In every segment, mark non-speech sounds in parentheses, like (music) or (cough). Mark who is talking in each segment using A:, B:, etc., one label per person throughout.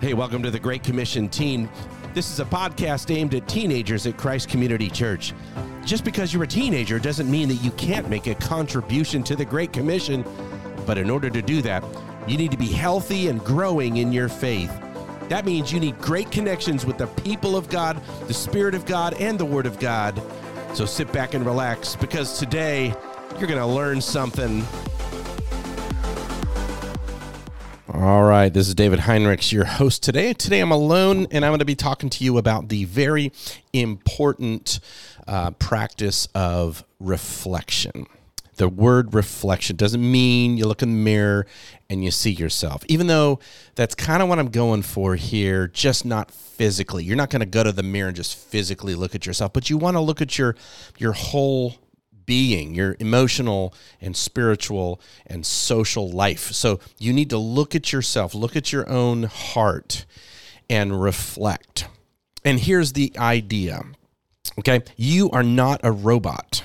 A: Hey, welcome to the Great Commission Teen. This is a podcast aimed at teenagers at Christ Community Church. Just because you're a teenager doesn't mean that you can't make a contribution to the Great Commission. But in order to do that, you need to be healthy and growing in your faith. That means you need great connections with the people of God, the Spirit of God, and the Word of God. So sit back and relax because today you're going to learn something. All right, this is David Heinrichs, your host today. Today I'm alone and I'm going to be talking to you about the very important uh, practice of reflection. The word reflection doesn't mean you look in the mirror and you see yourself, even though that's kind of what I'm going for here, just not physically. You're not going to go to the mirror and just physically look at yourself, but you want to look at your your whole being, your emotional and spiritual and social life. So you need to look at yourself, look at your own heart, and reflect. And here's the idea okay, you are not a robot,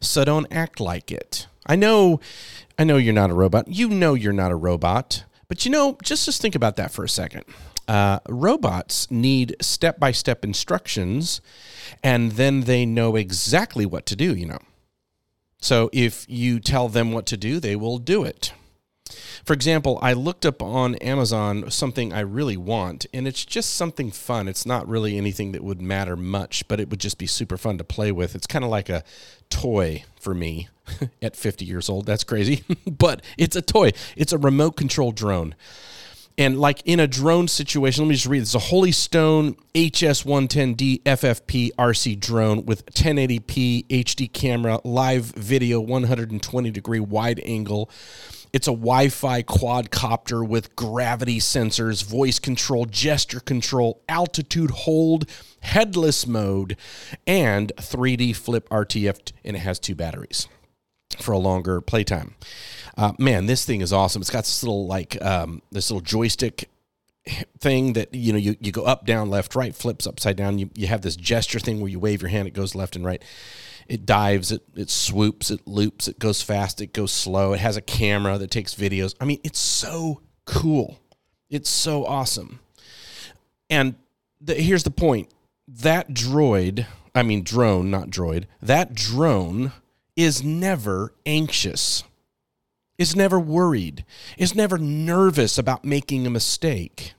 A: so don't act like it. I know. I know you're not a robot. You know you're not a robot. But you know, just just think about that for a second. Uh, robots need step by step instructions, and then they know exactly what to do. You know, so if you tell them what to do, they will do it. For example, I looked up on Amazon something I really want, and it's just something fun. It's not really anything that would matter much, but it would just be super fun to play with. It's kind of like a toy for me (laughs) at 50 years old. That's crazy, (laughs) but it's a toy. It's a remote control drone. And like in a drone situation, let me just read. this. It's a Holy Stone HS110D FPV RC drone with 1080p HD camera, live video, 120 degree wide angle. It's a Wi Fi quadcopter with gravity sensors, voice control, gesture control, altitude hold, headless mode, and 3D flip RTF, and it has two batteries for a longer playtime. Uh, man, this thing is awesome. It's got this little like um, this little joystick thing that you know you, you go up down left right flips upside down. You, you have this gesture thing where you wave your hand it goes left and right. It dives it it swoops it loops it goes fast it goes slow. It has a camera that takes videos. I mean it's so cool. It's so awesome. And the, here's the point. That droid i mean drone not droid that drone is never anxious is never worried, is never nervous about making a mistake.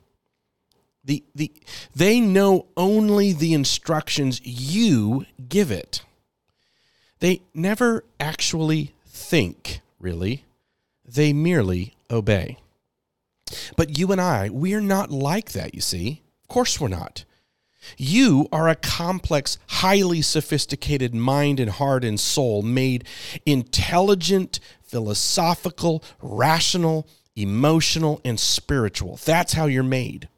A: The, the, they know only the instructions you give it. They never actually think, really. They merely obey. But you and I, we're not like that, you see. Of course we're not. You are a complex, highly sophisticated mind and heart and soul made intelligent, philosophical, rational, emotional, and spiritual. That's how you're made.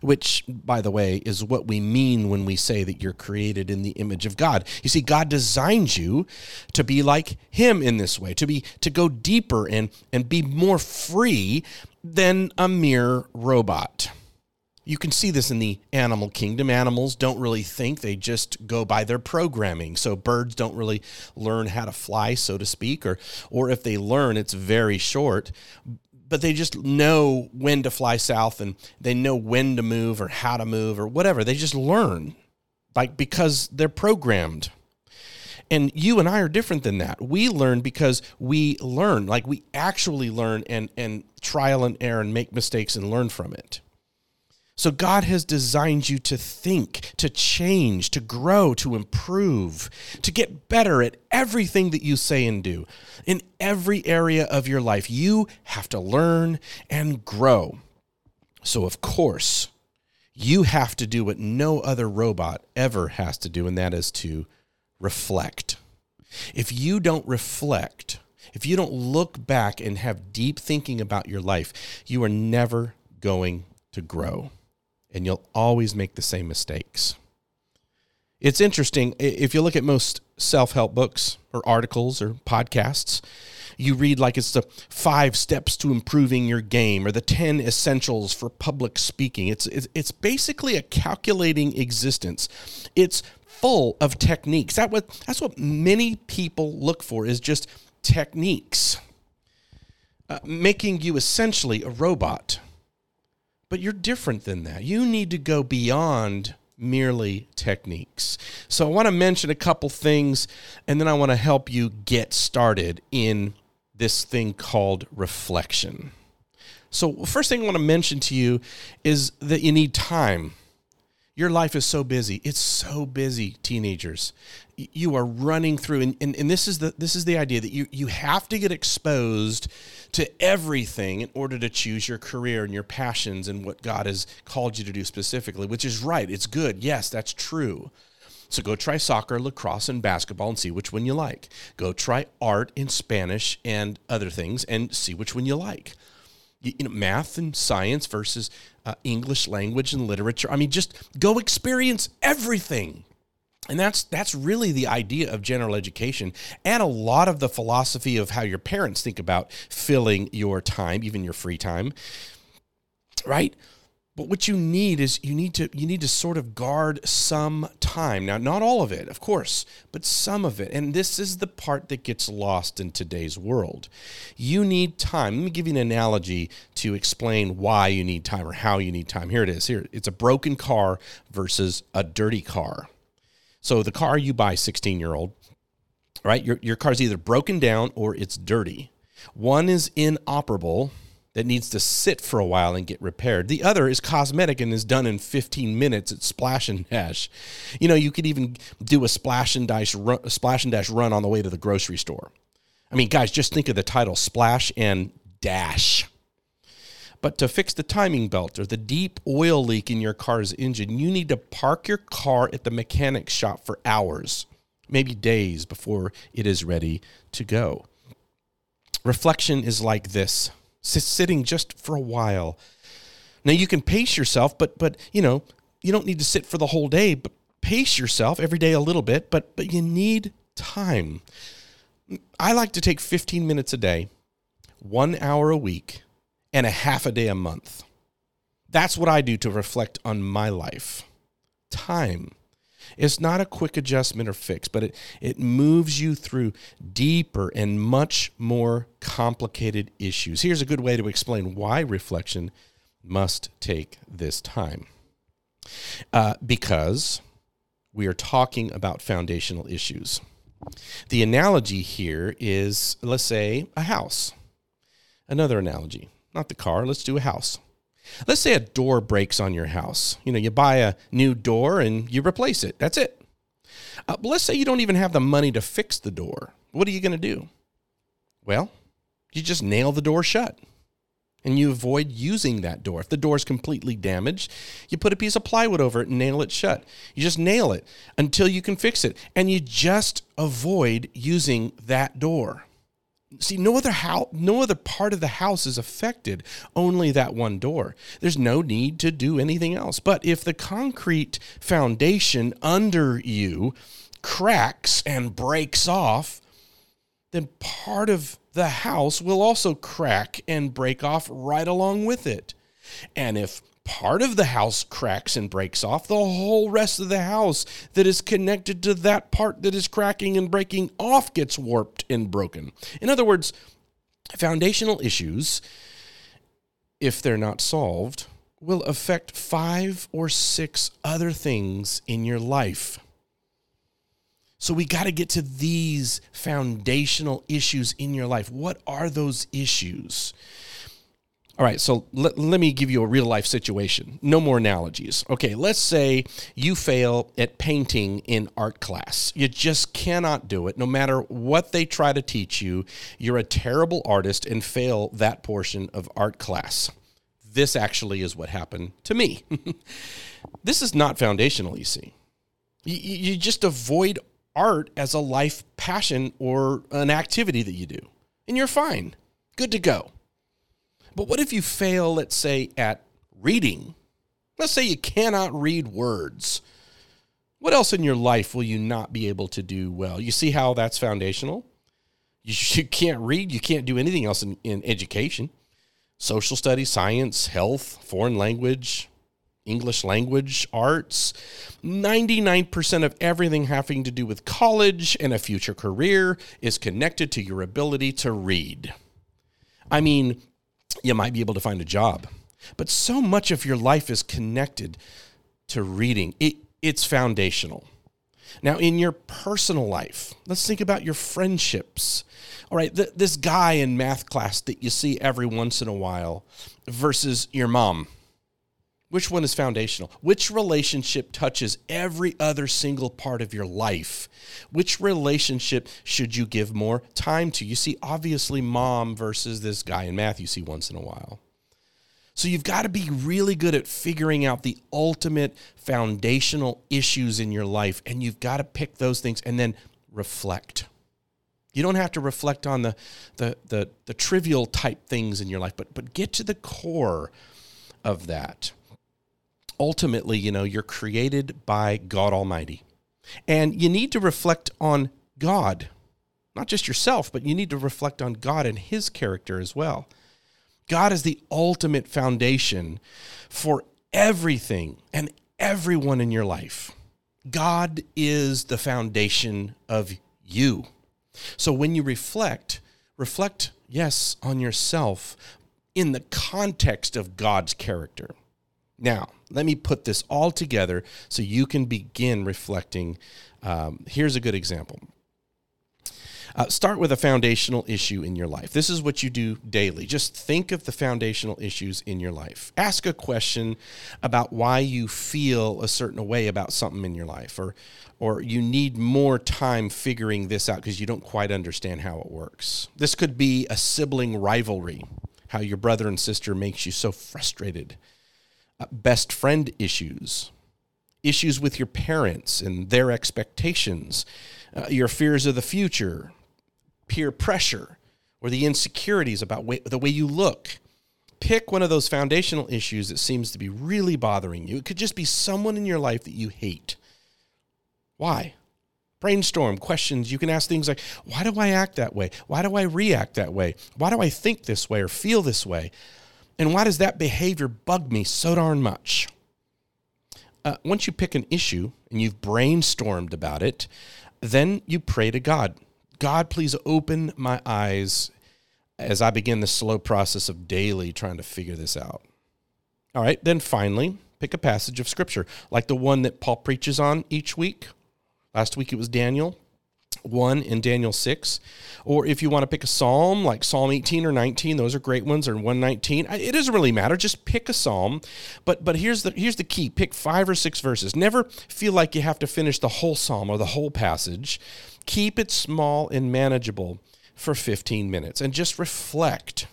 A: Which, by the way, is what we mean when we say that you're created in the image of God. You see, God designed you to be like Him in this way, to be to go deeper and and be more free than a mere robot. You can see this in the animal kingdom. Animals don't really think, they just go by their programming. So birds don't really learn how to fly, so to speak, or or if they learn, it's very short. But they just know when to fly south and they know when to move or how to move or whatever. They just learn like because they're programmed. And you and I are different than that. We learn because we learn, like we actually learn and and trial and error and make mistakes and learn from it. So God has designed you to think, to change, to grow, to improve, to get better at everything that you say and do. In every area of your life, you have to learn and grow. So, of course, you have to do what no other robot ever has to do, and that is to reflect. If you don't reflect, if you don't look back and have deep thinking about your life, you are never going to grow and you'll always make the same mistakes. It's interesting if you look at most self help books or articles or podcasts, you read like it's the five steps to improving your game or the 10 essentials for public speaking. It's, it's, basically a calculating existence. It's full of techniques. That what, that's what many people look for is just techniques, uh, making you essentially a robot But you're different than that. You need to go beyond merely techniques. So I want to mention a couple things and then I want to help you get started in this thing called reflection. So, first thing I want to mention to you is that you need time. Your life is so busy. It's so busy, teenagers. You are running through, and, and, and this is the this is the idea that you you have to get exposed to everything in order to choose your career and your passions and what God has called you to do specifically, which is right. It's good. Yes, that's true. So go try soccer, lacrosse, and basketball and see which one you like. Go try art and Spanish and other things and see which one you like you know, math and science versus uh, English language and literature. I mean, just go experience everything. And that's that's really the idea of general education and a lot of the philosophy of how your parents think about filling your time, even your free time. Right? But what you need is you need to you need to sort of guard some time. Now, not all of it, of course, but some of it. And this is the part that gets lost in today's world. You need time. Let me give you an analogy to explain why you need time or how you need time. Here it is. Here it's a broken car versus a dirty car. So the car you buy, 16 year old, right? Your your car's either broken down or it's dirty. One is inoperable that needs to sit for a while and get repaired. The other is cosmetic and is done in 15 minutes at Splash and Dash. You know, you could even do a splash and dash run, splash and dash run on the way to the grocery store. I mean, guys, just think of the title Splash and Dash. But to fix the timing belt or the deep oil leak in your car's engine, you need to park your car at the mechanic shop for hours, maybe days before it is ready to go. Reflection is like this sitting just for a while. Now you can pace yourself, but but you know you don't need to sit for the whole day. But pace yourself every day a little bit. But but you need time. I like to take 15 minutes a day, one hour a week, and a half a day a month. That's what I do to reflect on my life. Time. It's not a quick adjustment or fix, but it, it moves you through deeper and much more complicated issues. Here's a good way to explain why reflection must take this time. Uh, because we are talking about foundational issues. The analogy here is, let's say, a house. Another analogy, not the car, let's do a house. Let's say a door breaks on your house. You know, you buy a new door and you replace it. That's it. Uh, but let's say you don't even have the money to fix the door. What are you going to do? Well, you just nail the door shut and you avoid using that door. If the door is completely damaged, you put a piece of plywood over it and nail it shut. You just nail it until you can fix it. And you just avoid using that door. See, no other house, no other part of the house is affected, only that one door. There's no need to do anything else. But if the concrete foundation under you cracks and breaks off, then part of the house will also crack and break off right along with it. And if part of the house cracks and breaks off, the whole rest of the house that is connected to that part that is cracking and breaking off gets warped and broken. In other words, foundational issues, if they're not solved, will affect five or six other things in your life. So we got to get to these foundational issues in your life. What are those issues? All right, so let, let me give you a real life situation. No more analogies. Okay, let's say you fail at painting in art class. You just cannot do it. No matter what they try to teach you, you're a terrible artist and fail that portion of art class. This actually is what happened to me. (laughs) this is not foundational, you see. You, you just avoid art as a life passion or an activity that you do, and you're fine. Good to go. But what if you fail, let's say, at reading? Let's say you cannot read words. What else in your life will you not be able to do well? You see how that's foundational? You, you can't read, you can't do anything else in, in education. Social studies, science, health, foreign language, English language, arts. 99% of everything having to do with college and a future career is connected to your ability to read. I mean, you might be able to find a job. But so much of your life is connected to reading, it, it's foundational. Now, in your personal life, let's think about your friendships. All right, th- this guy in math class that you see every once in a while versus your mom. Which one is foundational? Which relationship touches every other single part of your life? Which relationship should you give more time to? You see, obviously, mom versus this guy in math you see once in a while. So you've got to be really good at figuring out the ultimate foundational issues in your life, and you've got to pick those things and then reflect. You don't have to reflect on the, the, the, the trivial type things in your life, but, but get to the core of that. Ultimately, you know, you're created by God Almighty. And you need to reflect on God, not just yourself, but you need to reflect on God and His character as well. God is the ultimate foundation for everything and everyone in your life. God is the foundation of you. So when you reflect, reflect, yes, on yourself in the context of God's character. Now, let me put this all together so you can begin reflecting. Um, here's a good example uh, start with a foundational issue in your life. This is what you do daily. Just think of the foundational issues in your life. Ask a question about why you feel a certain way about something in your life, or, or you need more time figuring this out because you don't quite understand how it works. This could be a sibling rivalry, how your brother and sister makes you so frustrated. Uh, best friend issues, issues with your parents and their expectations, uh, your fears of the future, peer pressure or the insecurities about way, the way you look. Pick one of those foundational issues that seems to be really bothering you. It could just be someone in your life that you hate. Why? Brainstorm questions. You can ask things like, why do I act that way? Why do I react that way? Why do I think this way or feel this way? And why does that behavior bug me so darn much? Uh, once you pick an issue and you've brainstormed about it, then you pray to God. God, please open my eyes as I begin the slow process of daily trying to figure this out. All right, then finally, pick a passage of scripture like the one that Paul preaches on each week. Last week it was Daniel 1 in Daniel 6. Or if you want to pick a psalm like Psalm 18 or 19, those are great ones, or 119. It doesn't really matter. Just pick a psalm. But but here's the here's the key. Pick 5 or 6 verses. Never feel like you have to finish the whole psalm or the whole passage. Keep it small and manageable for 15 minutes and just reflect.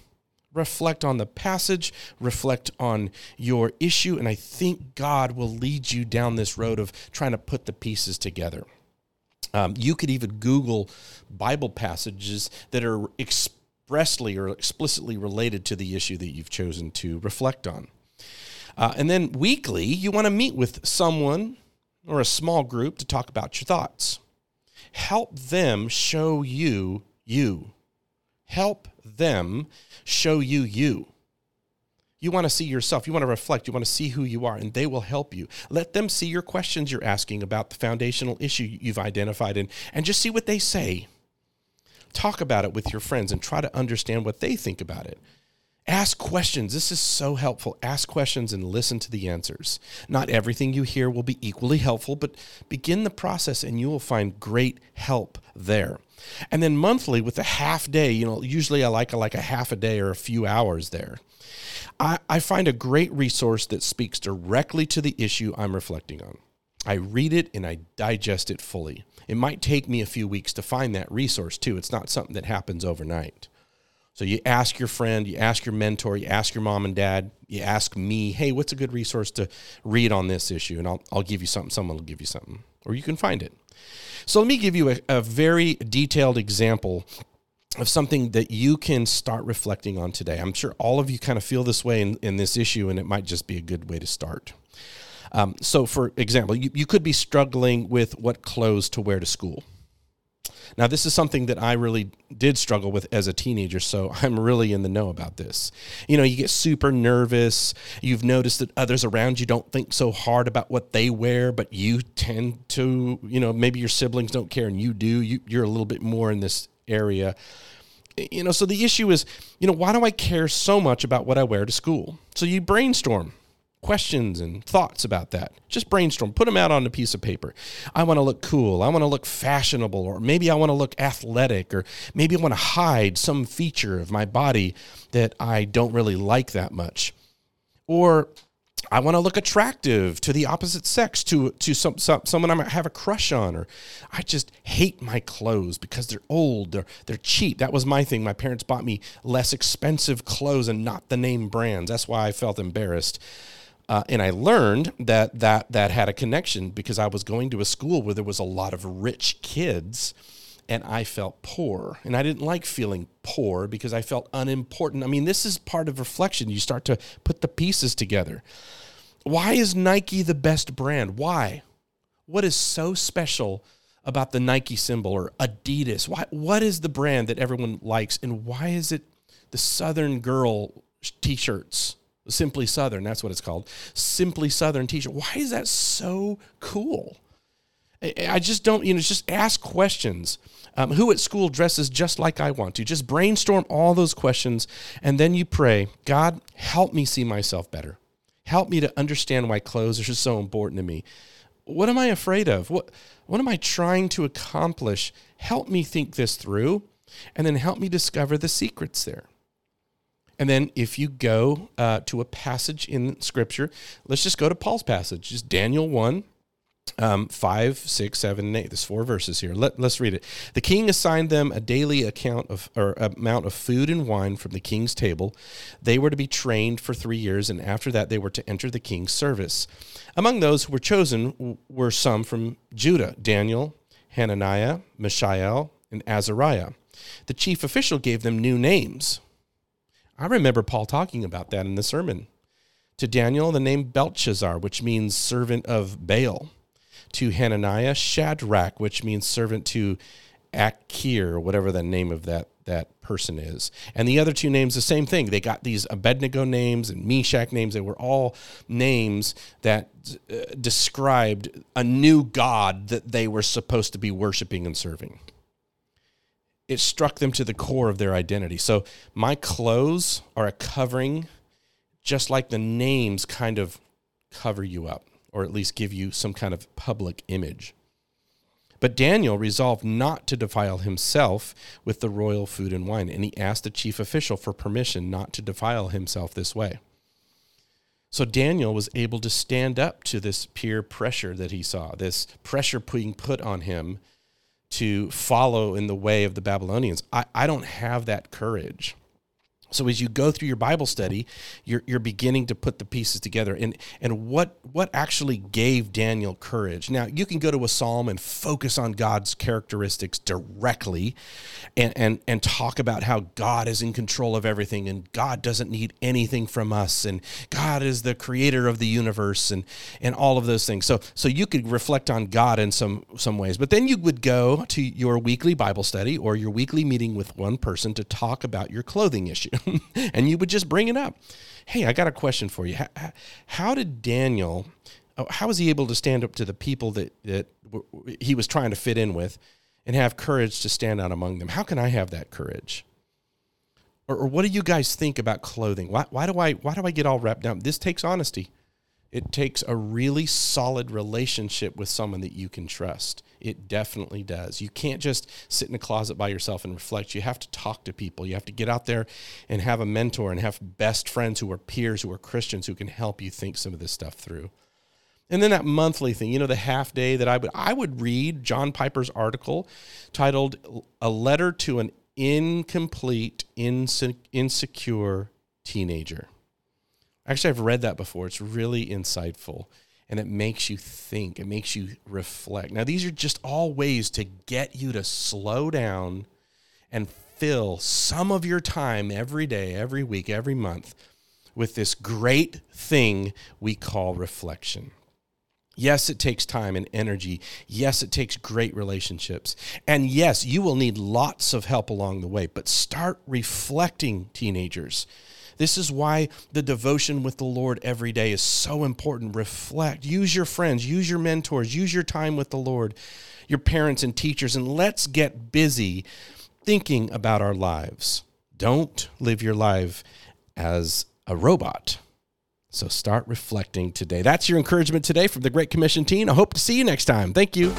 A: Reflect on the passage, reflect on your issue, and I think God will lead you down this road of trying to put the pieces together. Um, you could even Google Bible passages that are expressly or explicitly related to the issue that you've chosen to reflect on. Uh, and then weekly, you want to meet with someone or a small group to talk about your thoughts. Help them show you you. Help them show you you. You want to see yourself. You want to reflect. You want to see who you are, and they will help you. Let them see your questions you're asking about the foundational issue you've identified and, and just see what they say. Talk about it with your friends and try to understand what they think about it. Ask questions. This is so helpful. Ask questions and listen to the answers. Not everything you hear will be equally helpful, but begin the process and you will find great help there. And then monthly with a half day, you know, usually I like a, like a half a day or a few hours there. I, I find a great resource that speaks directly to the issue I'm reflecting on. I read it and I digest it fully. It might take me a few weeks to find that resource too. It's not something that happens overnight. So you ask your friend, you ask your mentor, you ask your mom and dad, you ask me, hey, what's a good resource to read on this issue? And I'll, I'll give you something, someone will give you something, or you can find it. So let me give you a, a very detailed example of something that you can start reflecting on today. I'm sure all of you kind of feel this way in, in this issue, and it might just be a good way to start. Um, so, for example, you, you could be struggling with what clothes to wear to school. Now, this is something that I really did struggle with as a teenager, so (laughs) I'm really in the know about this. You know, you get super nervous. You've noticed that others around you don't think so hard about what they wear, but you tend to, you know, maybe your siblings don't care and you do. You, you're a little bit more in this area You know, so the issue is, you know, why do I care so much about what I wear to school? So you brainstorm questions and thoughts about that. Just brainstorm, put them out on a piece of paper. I want to look cool. I want to look fashionable, or maybe I want to look athletic, or maybe I want to hide some feature of my body that I don't really like that much. Or I want to look attractive to the opposite sex, to to some, some someone I might have a crush on, or I just hate my clothes because they're old, they're they're cheap. That was my thing. My parents bought me less expensive clothes and not the name brands. That's why I felt embarrassed. Uh, and I learned that that that had a connection because I was going to a school where there was a lot of rich kids, and I felt poor, and I didn't like feeling poor because I felt unimportant. I mean, this is part of reflection. You start to put the pieces together. Why is Nike the best brand? Why? What is so special about the Nike symbol or Adidas? Why, what is the brand that everyone likes, and why is it the Southern Girl t-shirts? Simply Southern, that's what it's called. Simply Southern t-shirt. Why is that so cool? I just don't, you know, just ask questions. Um, who at school dresses just like I want to? Just brainstorm all those questions and then you pray, God, help me see myself better. Help me to understand why clothes are so important to me. What am I afraid of? What, what am I trying to accomplish? Help me think this through and then help me discover the secrets there. And then if you go uh, to a passage in Scripture, let's just go to Paul's passage, just Daniel 1. Um, 5, 6, 7, and 8. There's four verses here. Let, let's read it. The king assigned them a daily account of or amount of food and wine from the king's table. They were to be trained for three years, and after that they were to enter the king's service. Among those who were chosen were some from Judah Daniel, Hananiah, Mishael, and Azariah. The chief official gave them new names I remember Paul talking about that in the sermon. To Daniel, the name Belshazzar, which means servant of Baal. To Hananiah, Shadrach, which means servant to Akir, whatever the name of that, that person is. And the other two names, the same thing. They got these Abednego names and Meshach names. They were all names that uh, described a new God that they were supposed to be worshiping and serving it struck them to the core of their identity. So my clothes are a covering, just like the names kind of cover you up, or at least give you some kind of public image. But Daniel resolved not to defile himself with the royal food and wine, and he asked the chief official for permission not to defile himself this way. So Daniel was able to stand up to this peer pressure that he saw, this pressure being put on him to follow in the way of the Babylonians. I, I don't have that courage. So as you go through your Bible study, you're, you're beginning to put the pieces together. And, and what, what actually gave Daniel courage? Now, you can go to a psalm and focus on God's characteristics directly and, and, and talk about how God is in control of everything and God doesn't need anything from us and God is the creator of the universe and, and all of those things. So, so you could reflect on God in some, some ways. But then you would go to your weekly Bible study or your weekly meeting with one person to talk about your clothing issue. (laughs) and you would just bring it up. Hey, I got a question for you. How, how did Daniel, oh, how was he able to stand up to the people that, that he was trying to fit in with and have courage to stand out among them? How can I have that courage? Or, or what do you guys think about clothing? Why, why, do I, why do I get all wrapped up? This takes honesty. It takes a really solid relationship with someone that you can trust. It definitely does. You can't just sit in a closet by yourself and reflect. You have to talk to people. You have to get out there and have a mentor and have best friends who are peers, who are Christians, who can help you think some of this stuff through. And then that monthly thing, you know, the half day that I would I would read John Piper's article titled "A Letter to an Incomplete, Insecure Teenager." Actually, I've read that before. It's really insightful and it makes you think, it makes you reflect. Now, these are just all ways to get you to slow down and fill some of your time every day, every week, every month with this great thing we call reflection. Yes, it takes time and energy. Yes, it takes great relationships. And yes, you will need lots of help along the way, but start reflecting, teenagers. This is why the devotion with the Lord every day is so important. Reflect, use your friends, use your mentors, use your time with the Lord, your parents and teachers, and let's get busy thinking about our lives. Don't live your life as a robot. So start reflecting today. That's your encouragement today from the Great Commission team. I hope to see you next time. Thank you.